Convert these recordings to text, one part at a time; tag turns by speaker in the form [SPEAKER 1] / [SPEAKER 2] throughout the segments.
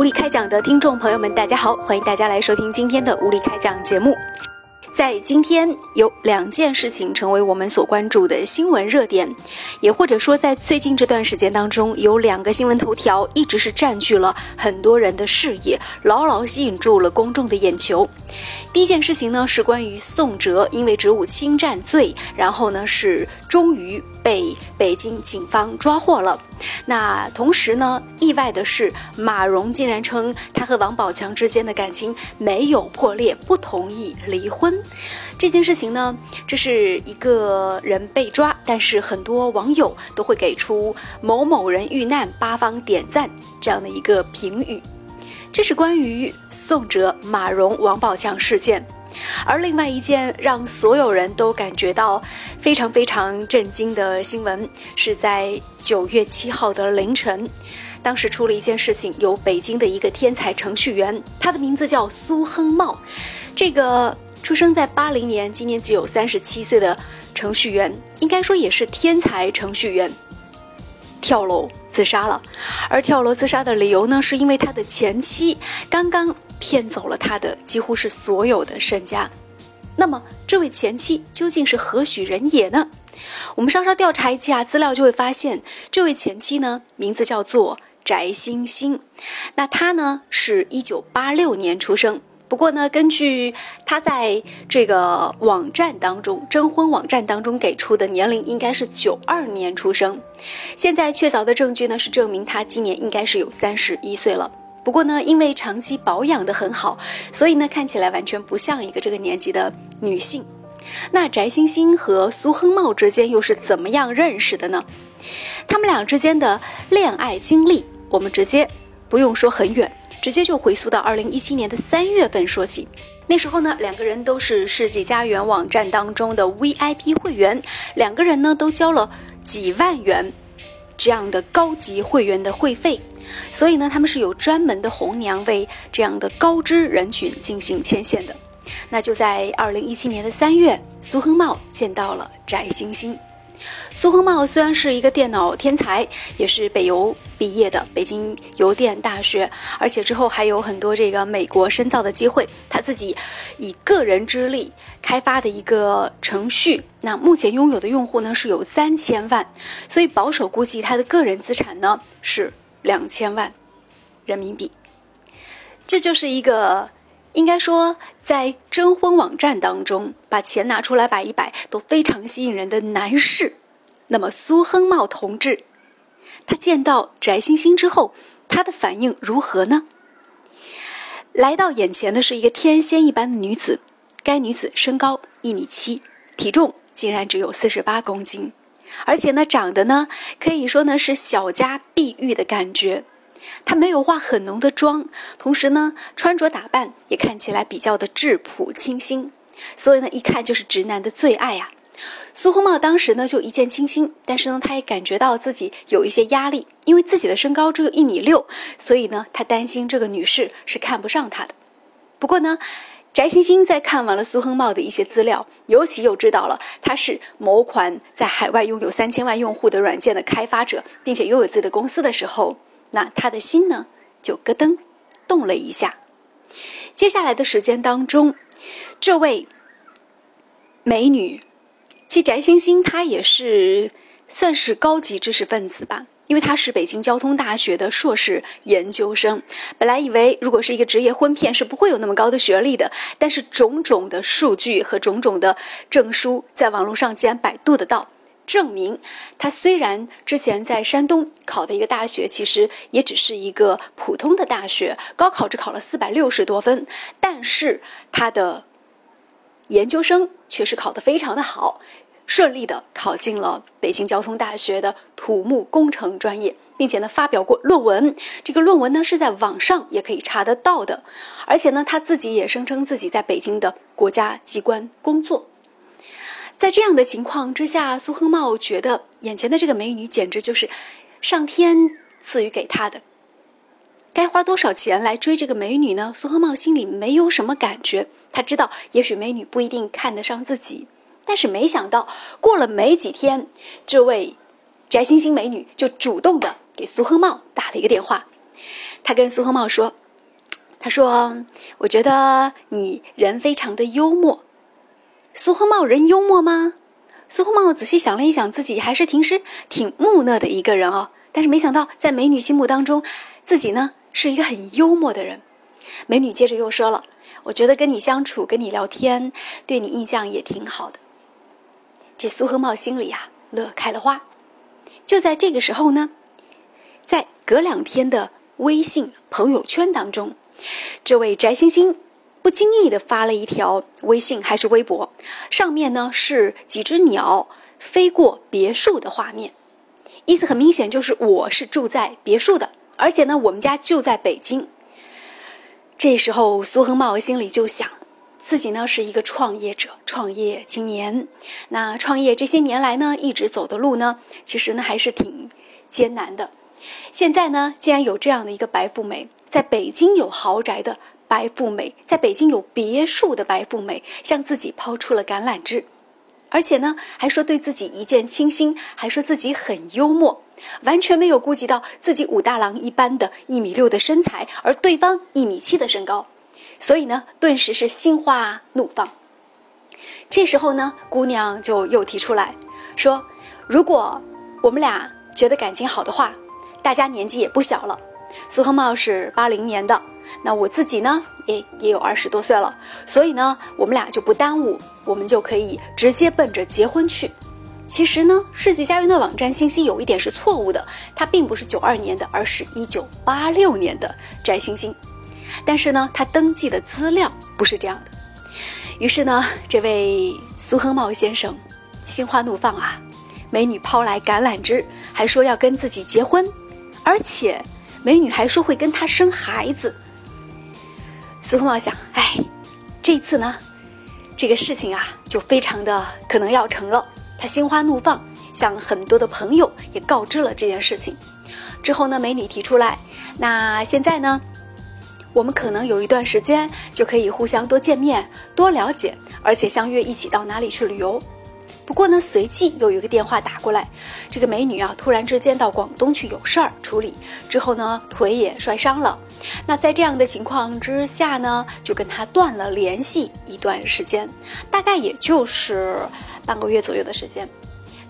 [SPEAKER 1] 无理开讲的听众朋友们，大家好，欢迎大家来收听今天的无理开讲节目。在今天有两件事情成为我们所关注的新闻热点，也或者说在最近这段时间当中，有两个新闻头条一直是占据了很多人的视野，牢牢吸引住了公众的眼球。第一件事情呢是关于宋哲因为职务侵占罪，然后呢是终于被北京警方抓获了。那同时呢，意外的是马蓉竟然称他和王宝强之间的感情没有破裂，不同意离婚。这件事情呢，这是一个人被抓，但是很多网友都会给出某某人遇难，八方点赞这样的一个评语。这是关于宋哲、马蓉、王宝强事件，而另外一件让所有人都感觉到非常非常震惊的新闻，是在九月七号的凌晨，当时出了一件事情，有北京的一个天才程序员，他的名字叫苏亨茂，这个出生在八零年，今年只有三十七岁的程序员，应该说也是天才程序员，跳楼。自杀了，而跳楼自杀的理由呢，是因为他的前妻刚刚骗走了他的几乎是所有的身家。那么，这位前妻究竟是何许人也呢？我们稍稍调查一下资料，就会发现，这位前妻呢，名字叫做翟欣欣。那她呢，是一九八六年出生。不过呢，根据她在这个网站当中征婚网站当中给出的年龄，应该是九二年出生。现在确凿的证据呢，是证明他今年应该是有三十一岁了。不过呢，因为长期保养的很好，所以呢，看起来完全不像一个这个年纪的女性。那翟欣欣和苏亨茂之间又是怎么样认识的呢？他们俩之间的恋爱经历，我们直接不用说很远。直接就回溯到二零一七年的三月份说起，那时候呢，两个人都是世纪佳缘网站当中的 VIP 会员，两个人呢都交了几万元这样的高级会员的会费，所以呢，他们是有专门的红娘为这样的高知人群进行牵线的。那就在二零一七年的三月，苏亨茂见到了翟欣欣。苏亨茂虽然是一个电脑天才，也是北邮毕业的，北京邮电大学，而且之后还有很多这个美国深造的机会。他自己以个人之力开发的一个程序，那目前拥有的用户呢是有三千万，所以保守估计他的个人资产呢是两千万人民币。这就是一个应该说在征婚网站当中把钱拿出来摆一摆都非常吸引人的男士。那么苏亨茂同志，他见到翟欣欣之后，他的反应如何呢？来到眼前的是一个天仙一般的女子，该女子身高一米七，体重竟然只有四十八公斤，而且呢，长得呢可以说呢是小家碧玉的感觉。她没有化很浓的妆，同时呢穿着打扮也看起来比较的质朴清新，所以呢一看就是直男的最爱呀。苏红茂当时呢就一见倾心，但是呢他也感觉到自己有一些压力，因为自己的身高只有一米六，所以呢他担心这个女士是看不上他的。不过呢，翟欣欣在看完了苏亨茂的一些资料，尤其又知道了他是某款在海外拥有三千万用户的软件的开发者，并且拥有自己的公司的时候，那他的心呢就咯噔动了一下。接下来的时间当中，这位美女。其实翟欣欣她也是算是高级知识分子吧，因为他是北京交通大学的硕士研究生。本来以为如果是一个职业婚骗是不会有那么高的学历的，但是种种的数据和种种的证书在网络上竟然百度得到，证明他虽然之前在山东考的一个大学，其实也只是一个普通的大学，高考只考了四百六十多分，但是他的研究生确实考得非常的好。顺利的考进了北京交通大学的土木工程专业，并且呢发表过论文。这个论文呢是在网上也可以查得到的，而且呢他自己也声称自己在北京的国家机关工作。在这样的情况之下，苏亨茂觉得眼前的这个美女简直就是上天赐予给他的。该花多少钱来追这个美女呢？苏亨茂心里没有什么感觉，他知道也许美女不一定看得上自己。但是没想到，过了没几天，这位翟欣欣美女就主动的给苏亨茂打了一个电话。她跟苏恒茂说：“她说，我觉得你人非常的幽默。苏恒茂人幽默吗？苏恒茂仔细想了一想，自己还是平时挺木讷的一个人哦。但是没想到，在美女心目当中，自己呢是一个很幽默的人。美女接着又说了：“我觉得跟你相处，跟你聊天，对你印象也挺好的。”这苏和茂心里呀乐开了花。就在这个时候呢，在隔两天的微信朋友圈当中，这位翟星星不经意的发了一条微信还是微博，上面呢是几只鸟飞过别墅的画面，意思很明显就是我是住在别墅的，而且呢我们家就在北京。这时候苏恒茂心里就想，自己呢是一个创业者，创业青年，那创业这些年来呢一直走的路呢，其实呢还是挺艰难的。现在呢，竟然有这样的一个白富美，在北京有豪宅的白富美，在北京有别墅的白富美，向自己抛出了橄榄枝，而且呢，还说对自己一见倾心，还说自己很幽默，完全没有顾及到自己武大郎一般的一米六的身材，而对方一米七的身高，所以呢，顿时是心花怒放。这时候呢，姑娘就又提出来说：“如果我们俩觉得感情好的话。”大家年纪也不小了，苏恒茂是八零年的，那我自己呢，也也有二十多岁了，所以呢，我们俩就不耽误，我们就可以直接奔着结婚去。其实呢，世纪佳缘的网站信息有一点是错误的，它并不是九二年的，而是一九八六年的翟星星，但是呢，他登记的资料不是这样的。于是呢，这位苏恒茂先生心花怒放啊，美女抛来橄榄枝，还说要跟自己结婚。而且，美女还说会跟他生孩子。苏恒茂想，哎，这次呢，这个事情啊，就非常的可能要成了。他心花怒放，向很多的朋友也告知了这件事情。之后呢，美女提出来，那现在呢，我们可能有一段时间就可以互相多见面、多了解，而且相约一起到哪里去旅游。不过呢，随即又有一个电话打过来，这个美女啊，突然之间到广东去有事儿处理，之后呢，腿也摔伤了。那在这样的情况之下呢，就跟他断了联系一段时间，大概也就是半个月左右的时间。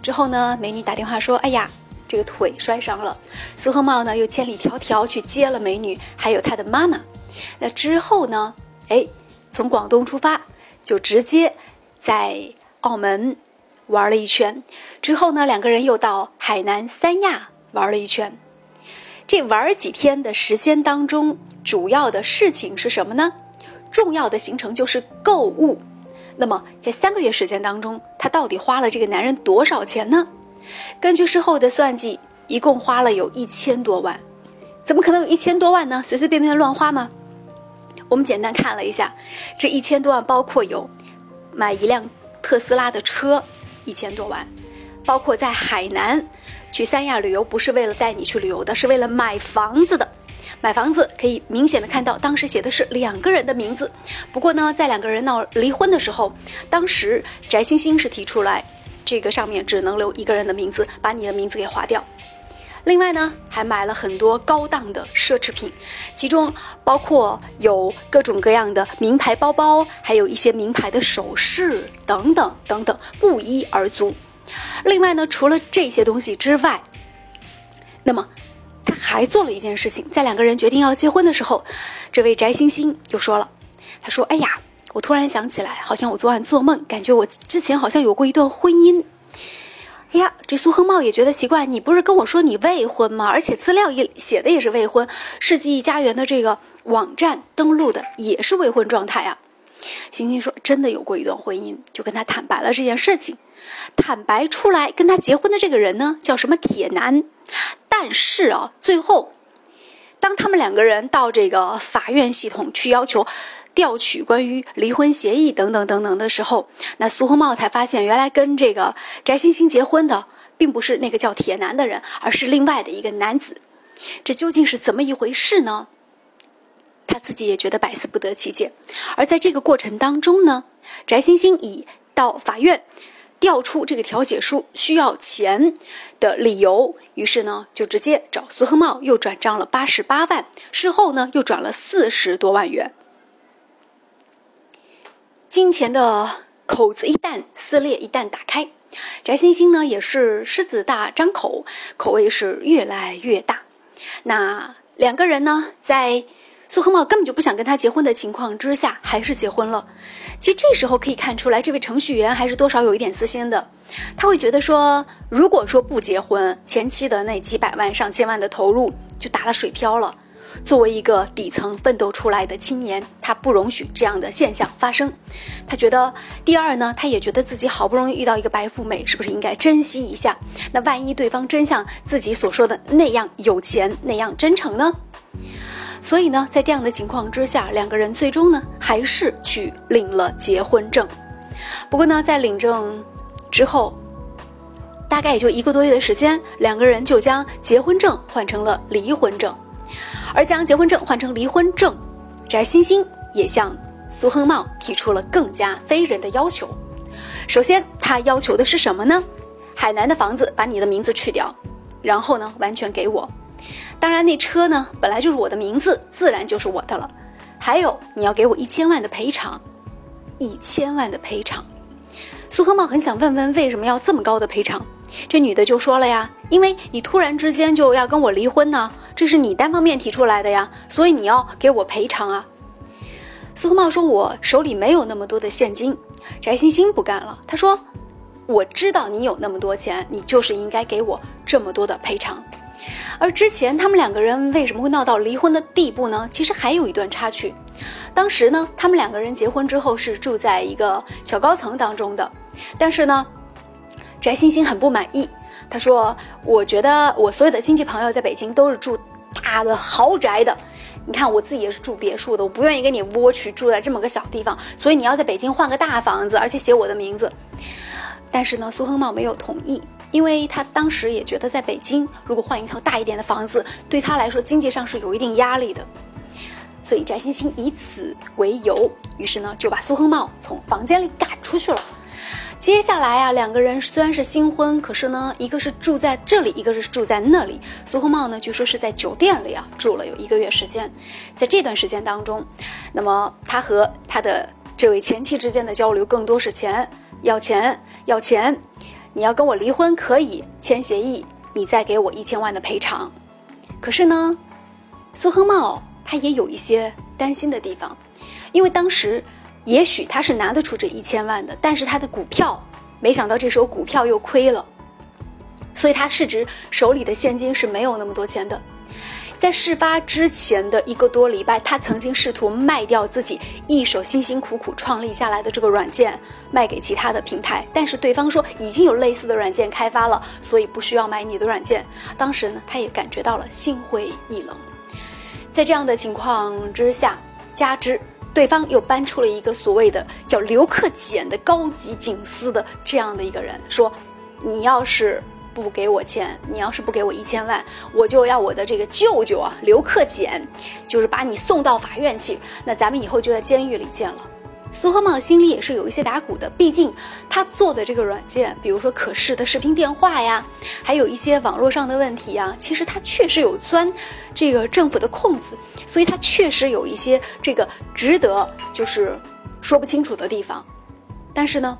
[SPEAKER 1] 之后呢，美女打电话说：“哎呀，这个腿摔伤了。”苏和茂呢，又千里迢迢去接了美女，还有她的妈妈。那之后呢，哎，从广东出发，就直接在澳门。玩了一圈，之后呢，两个人又到海南三亚玩了一圈。这玩几天的时间当中，主要的事情是什么呢？重要的行程就是购物。那么在三个月时间当中，他到底花了这个男人多少钱呢？根据事后的算计，一共花了有一千多万。怎么可能有一千多万呢？随随便便的乱花吗？我们简单看了一下，这一千多万包括有买一辆特斯拉的车。一千多万，包括在海南去三亚旅游，不是为了带你去旅游的，是为了买房子的。买房子可以明显的看到，当时写的是两个人的名字。不过呢，在两个人闹离婚的时候，当时翟星星是提出来，这个上面只能留一个人的名字，把你的名字给划掉。另外呢，还买了很多高档的奢侈品，其中包括有各种各样的名牌包包，还有一些名牌的首饰等等等等，不一而足。另外呢，除了这些东西之外，那么他还做了一件事情，在两个人决定要结婚的时候，这位翟星星就说了：“他说，哎呀，我突然想起来，好像我昨晚做梦，感觉我之前好像有过一段婚姻。”哎呀，这苏恒茂也觉得奇怪，你不是跟我说你未婚吗？而且资料也写的也是未婚，世纪佳缘的这个网站登录的也是未婚状态啊。星星说真的有过一段婚姻，就跟他坦白了这件事情。坦白出来跟他结婚的这个人呢，叫什么铁男。但是啊，最后，当他们两个人到这个法院系统去要求。调取关于离婚协议等等等等的时候，那苏恒茂才发现，原来跟这个翟星星结婚的，并不是那个叫铁男的人，而是另外的一个男子。这究竟是怎么一回事呢？他自己也觉得百思不得其解。而在这个过程当中呢，翟星星以到法院调出这个调解书需要钱的理由，于是呢，就直接找苏亨茂又转账了八十八万，事后呢又转了四十多万元。金钱的口子一旦撕裂，一旦打开，翟欣欣呢也是狮子大张口，口味是越来越大。那两个人呢，在。苏恒茂根本就不想跟他结婚的情况之下，还是结婚了。其实这时候可以看出来，这位程序员还是多少有一点私心的。他会觉得说，如果说不结婚，前期的那几百万、上千万的投入就打了水漂了。作为一个底层奋斗出来的青年，他不容许这样的现象发生。他觉得，第二呢，他也觉得自己好不容易遇到一个白富美，是不是应该珍惜一下？那万一对方真像自己所说的那样有钱、那样真诚呢？所以呢，在这样的情况之下，两个人最终呢还是去领了结婚证。不过呢，在领证之后，大概也就一个多月的时间，两个人就将结婚证换成了离婚证。而将结婚证换成离婚证，翟欣欣也向苏亨茂提出了更加非人的要求。首先，他要求的是什么呢？海南的房子把你的名字去掉，然后呢，完全给我。当然，那车呢本来就是我的名字，自然就是我的了。还有，你要给我一千万的赔偿，一千万的赔偿。苏亨茂很想问问，为什么要这么高的赔偿？这女的就说了呀，因为你突然之间就要跟我离婚呢，这是你单方面提出来的呀，所以你要给我赔偿啊。苏和茂说：“我手里没有那么多的现金。”翟欣欣不干了，他说：“我知道你有那么多钱，你就是应该给我这么多的赔偿。”而之前他们两个人为什么会闹到离婚的地步呢？其实还有一段插曲。当时呢，他们两个人结婚之后是住在一个小高层当中的，但是呢，翟欣欣很不满意。他说：“我觉得我所有的亲戚朋友在北京都是住大的豪宅的，你看我自己也是住别墅的，我不愿意跟你窝去住在这么个小地方，所以你要在北京换个大房子，而且写我的名字。”但是呢，苏亨茂没有同意。因为他当时也觉得，在北京如果换一套大一点的房子，对他来说经济上是有一定压力的，所以翟欣欣以此为由，于是呢就把苏亨茂从房间里赶出去了。接下来啊，两个人虽然是新婚，可是呢，一个是住在这里，一个是住在那里。苏亨茂呢，据说是在酒店里啊住了有一个月时间，在这段时间当中，那么他和他的这位前妻之间的交流更多是钱，要钱，要钱。你要跟我离婚可以签协议，你再给我一千万的赔偿。可是呢，苏恒茂他也有一些担心的地方，因为当时也许他是拿得出这一千万的，但是他的股票没想到这时候股票又亏了，所以他市值手里的现金是没有那么多钱的。在事发之前的一个多礼拜，他曾经试图卖掉自己一手辛辛苦苦创立下来的这个软件，卖给其他的平台，但是对方说已经有类似的软件开发了，所以不需要买你的软件。当时呢，他也感觉到了心灰意冷。在这样的情况之下，加之对方又搬出了一个所谓的叫刘克俭的高级警司的这样的一个人，说你要是。不给我钱，你要是不给我一千万，我就要我的这个舅舅啊，刘克俭，就是把你送到法院去。那咱们以后就在监狱里见了。苏和茂心里也是有一些打鼓的，毕竟他做的这个软件，比如说可视的视频电话呀，还有一些网络上的问题呀，其实他确实有钻这个政府的空子，所以他确实有一些这个值得就是说不清楚的地方。但是呢。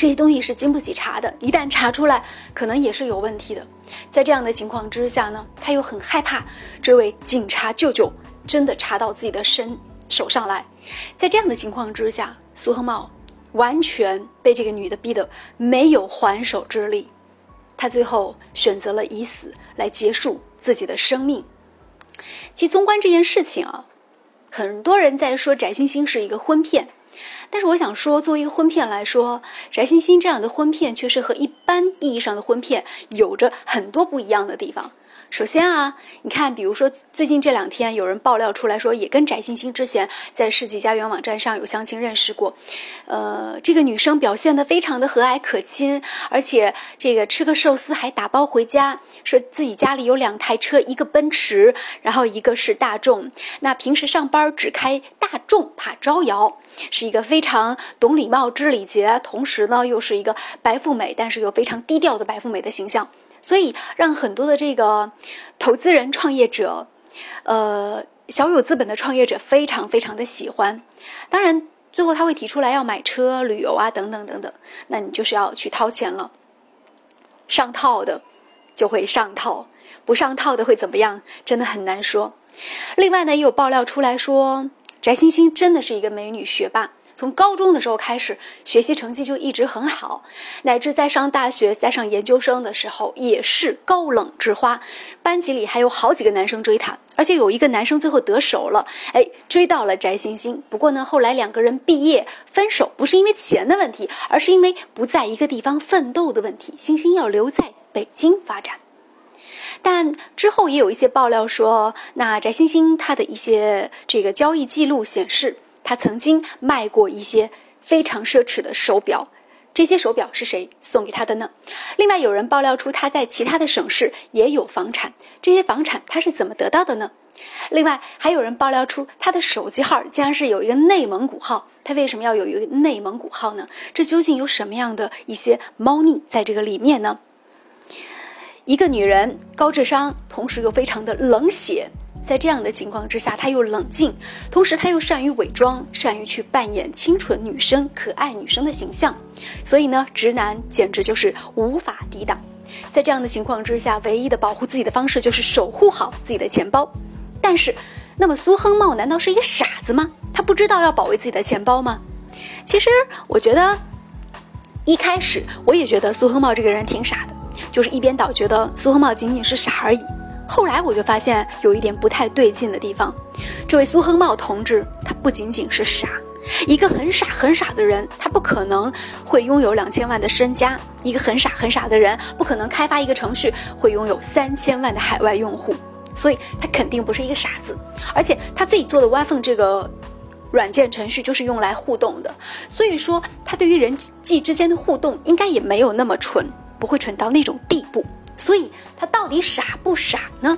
[SPEAKER 1] 这些东西是经不起查的，一旦查出来，可能也是有问题的。在这样的情况之下呢，他又很害怕这位警察舅舅真的查到自己的身手上来。在这样的情况之下，苏恒茂完全被这个女的逼得没有还手之力，他最后选择了以死来结束自己的生命。其，纵观这件事情啊，很多人在说翟欣欣是一个婚骗。但是我想说，作为一个婚骗来说，翟欣欣这样的婚骗却是和一般意义上的婚骗有着很多不一样的地方。首先啊，你看，比如说最近这两天有人爆料出来说，也跟翟欣欣之前在世纪佳缘网站上有相亲认识过，呃，这个女生表现的非常的和蔼可亲，而且这个吃个寿司还打包回家，说自己家里有两台车，一个奔驰，然后一个是大众，那平时上班只开大众，怕招摇，是一个非常懂礼貌、知礼节，同时呢又是一个白富美，但是又非常低调的白富美的形象。所以让很多的这个投资人、创业者，呃，小有资本的创业者非常非常的喜欢。当然，最后他会提出来要买车、旅游啊，等等等等。那你就是要去掏钱了。上套的就会上套，不上套的会怎么样？真的很难说。另外呢，也有爆料出来说，翟欣欣真的是一个美女学霸。从高中的时候开始，学习成绩就一直很好，乃至在上大学、在上研究生的时候，也是高冷之花。班级里还有好几个男生追她，而且有一个男生最后得手了，哎，追到了翟欣欣。不过呢，后来两个人毕业分手，不是因为钱的问题，而是因为不在一个地方奋斗的问题。欣欣要留在北京发展，但之后也有一些爆料说，那翟欣欣她的一些这个交易记录显示。他曾经卖过一些非常奢侈的手表，这些手表是谁送给他的呢？另外有人爆料出他在其他的省市也有房产，这些房产他是怎么得到的呢？另外还有人爆料出他的手机号竟然是有一个内蒙古号，他为什么要有一个内蒙古号呢？这究竟有什么样的一些猫腻在这个里面呢？一个女人高智商，同时又非常的冷血。在这样的情况之下，他又冷静，同时他又善于伪装，善于去扮演清纯女生、可爱女生的形象，所以呢，直男简直就是无法抵挡。在这样的情况之下，唯一的保护自己的方式就是守护好自己的钱包。但是，那么苏亨茂难道是一个傻子吗？他不知道要保卫自己的钱包吗？其实，我觉得一开始我也觉得苏亨茂这个人挺傻的，就是一边倒觉得苏亨茂仅仅是傻而已。后来我就发现有一点不太对劲的地方，这位苏亨茂同志，他不仅仅是傻，一个很傻很傻的人，他不可能会拥有两千万的身家；一个很傻很傻的人，不可能开发一个程序会拥有三千万的海外用户，所以他肯定不是一个傻子。而且他自己做的 WiFi 这个软件程序就是用来互动的，所以说他对于人际之间的互动应该也没有那么蠢，不会蠢到那种地步。所以他到底傻不傻呢？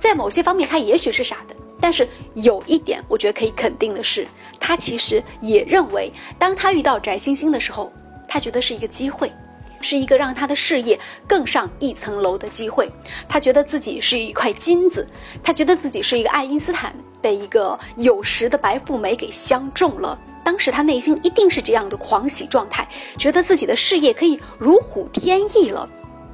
[SPEAKER 1] 在某些方面，他也许是傻的。但是有一点，我觉得可以肯定的是，他其实也认为，当他遇到翟星星的时候，他觉得是一个机会，是一个让他的事业更上一层楼的机会。他觉得自己是一块金子，他觉得自己是一个爱因斯坦，被一个有识的白富美给相中了。当时他内心一定是这样的狂喜状态，觉得自己的事业可以如虎添翼了。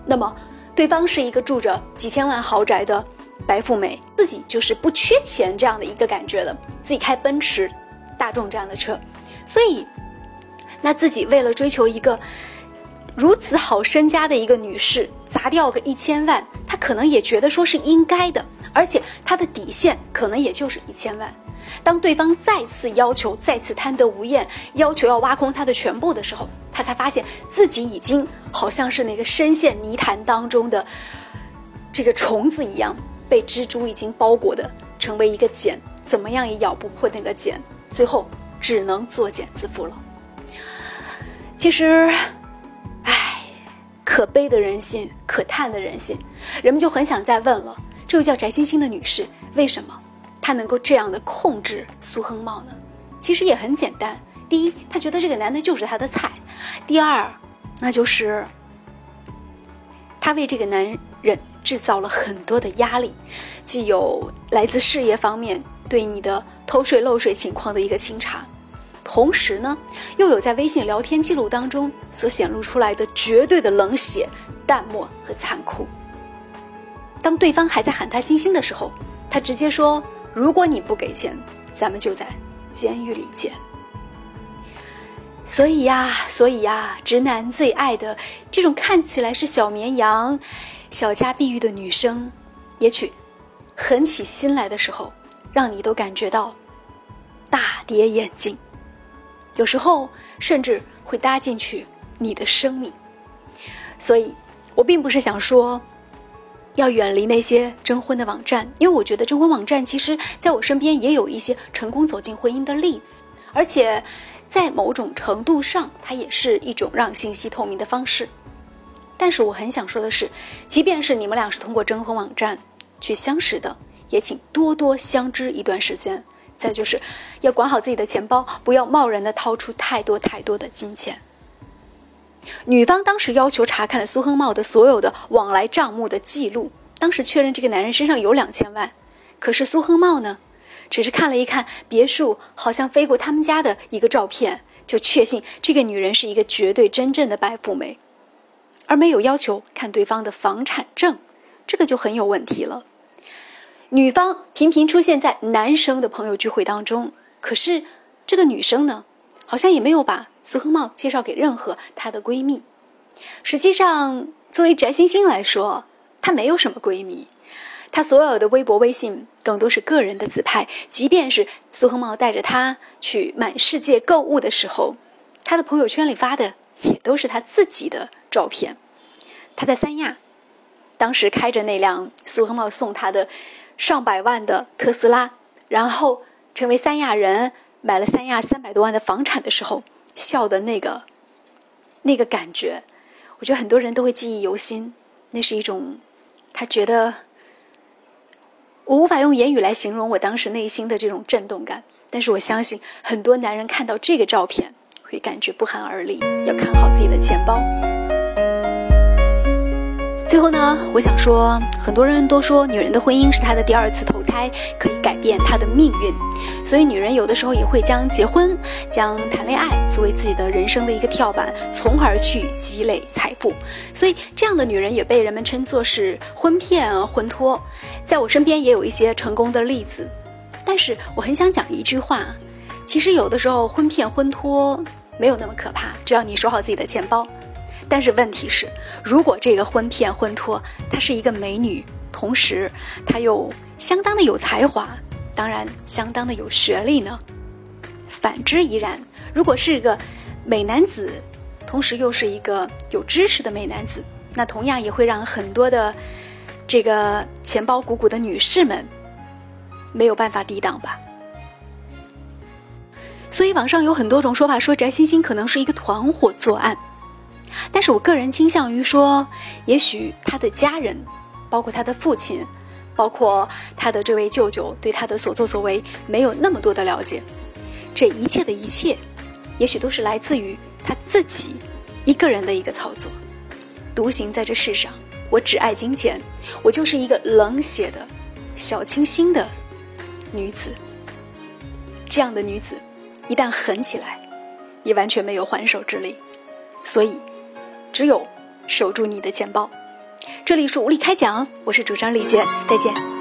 [SPEAKER 1] 那么。对方是一个住着几千万豪宅的白富美，自己就是不缺钱这样的一个感觉的，自己开奔驰、大众这样的车，所以，那自己为了追求一个如此好身家的一个女士，砸掉个一千万，他可能也觉得说是应该的，而且他的底线可能也就是一千万。当对方再次要求、再次贪得无厌，要求要挖空他的全部的时候，他才发现自己已经好像是那个深陷泥潭当中的这个虫子一样，被蜘蛛已经包裹的成为一个茧，怎么样也咬不破那个茧，最后只能作茧自缚了。其实，唉，可悲的人性，可叹的人性，人们就很想再问了：这位叫翟欣欣的女士，为什么？他能够这样的控制苏亨茂呢？其实也很简单。第一，他觉得这个男的就是他的菜；第二，那就是他为这个男人制造了很多的压力，既有来自事业方面对你的偷税漏税情况的一个清查，同时呢，又有在微信聊天记录当中所显露出来的绝对的冷血、淡漠和残酷。当对方还在喊他星星的时候，他直接说。如果你不给钱，咱们就在监狱里见。所以呀，所以呀，直男最爱的这种看起来是小绵羊、小家碧玉的女生，也许狠起心来的时候，让你都感觉到大跌眼镜，有时候甚至会搭进去你的生命。所以，我并不是想说。要远离那些征婚的网站，因为我觉得征婚网站其实在我身边也有一些成功走进婚姻的例子，而且在某种程度上，它也是一种让信息透明的方式。但是我很想说的是，即便是你们俩是通过征婚网站去相识的，也请多多相知一段时间。再就是，要管好自己的钱包，不要贸然的掏出太多太多的金钱。女方当时要求查看了苏亨茂的所有的往来账目的记录，当时确认这个男人身上有两千万，可是苏亨茂呢，只是看了一看别墅好像飞过他们家的一个照片，就确信这个女人是一个绝对真正的白富美。而没有要求看对方的房产证，这个就很有问题了。女方频频出现在男生的朋友聚会当中，可是这个女生呢，好像也没有把苏亨茂介绍给任何她的闺蜜。实际上，作为翟欣欣来说，她没有什么闺蜜，她所有的微博、微信更多是个人的自拍。即便是苏恒茂带着她去满世界购物的时候，她的朋友圈里发的也都是她自己的。照片，他在三亚，当时开着那辆苏恒茂送他的上百万的特斯拉，然后成为三亚人，买了三亚三百多万的房产的时候，笑的那个那个感觉，我觉得很多人都会记忆犹新。那是一种他觉得我无法用言语来形容我当时内心的这种震动感，但是我相信很多男人看到这个照片会感觉不寒而栗，要看好自己的钱包。最后呢，我想说，很多人都说女人的婚姻是她的第二次投胎，可以改变她的命运。所以，女人有的时候也会将结婚、将谈恋爱作为自己的人生的一个跳板，从而去积累财富。所以，这样的女人也被人们称作是婚骗、婚托。在我身边也有一些成功的例子。但是，我很想讲一句话：其实有的时候，婚骗、婚托没有那么可怕，只要你守好自己的钱包。但是问题是，如果这个婚骗婚托她是一个美女，同时她又相当的有才华，当然相当的有学历呢？反之亦然。如果是个美男子，同时又是一个有知识的美男子，那同样也会让很多的这个钱包鼓鼓的女士们没有办法抵挡吧。所以网上有很多种说法，说翟欣欣可能是一个团伙作案。但是我个人倾向于说，也许他的家人，包括他的父亲，包括他的这位舅舅，对他的所作所为没有那么多的了解。这一切的一切，也许都是来自于他自己一个人的一个操作。独行在这世上，我只爱金钱，我就是一个冷血的、小清新的女子。这样的女子，一旦狠起来，也完全没有还手之力。所以。只有守住你的钱包。这里是无力开讲，我是主张李杰，再见。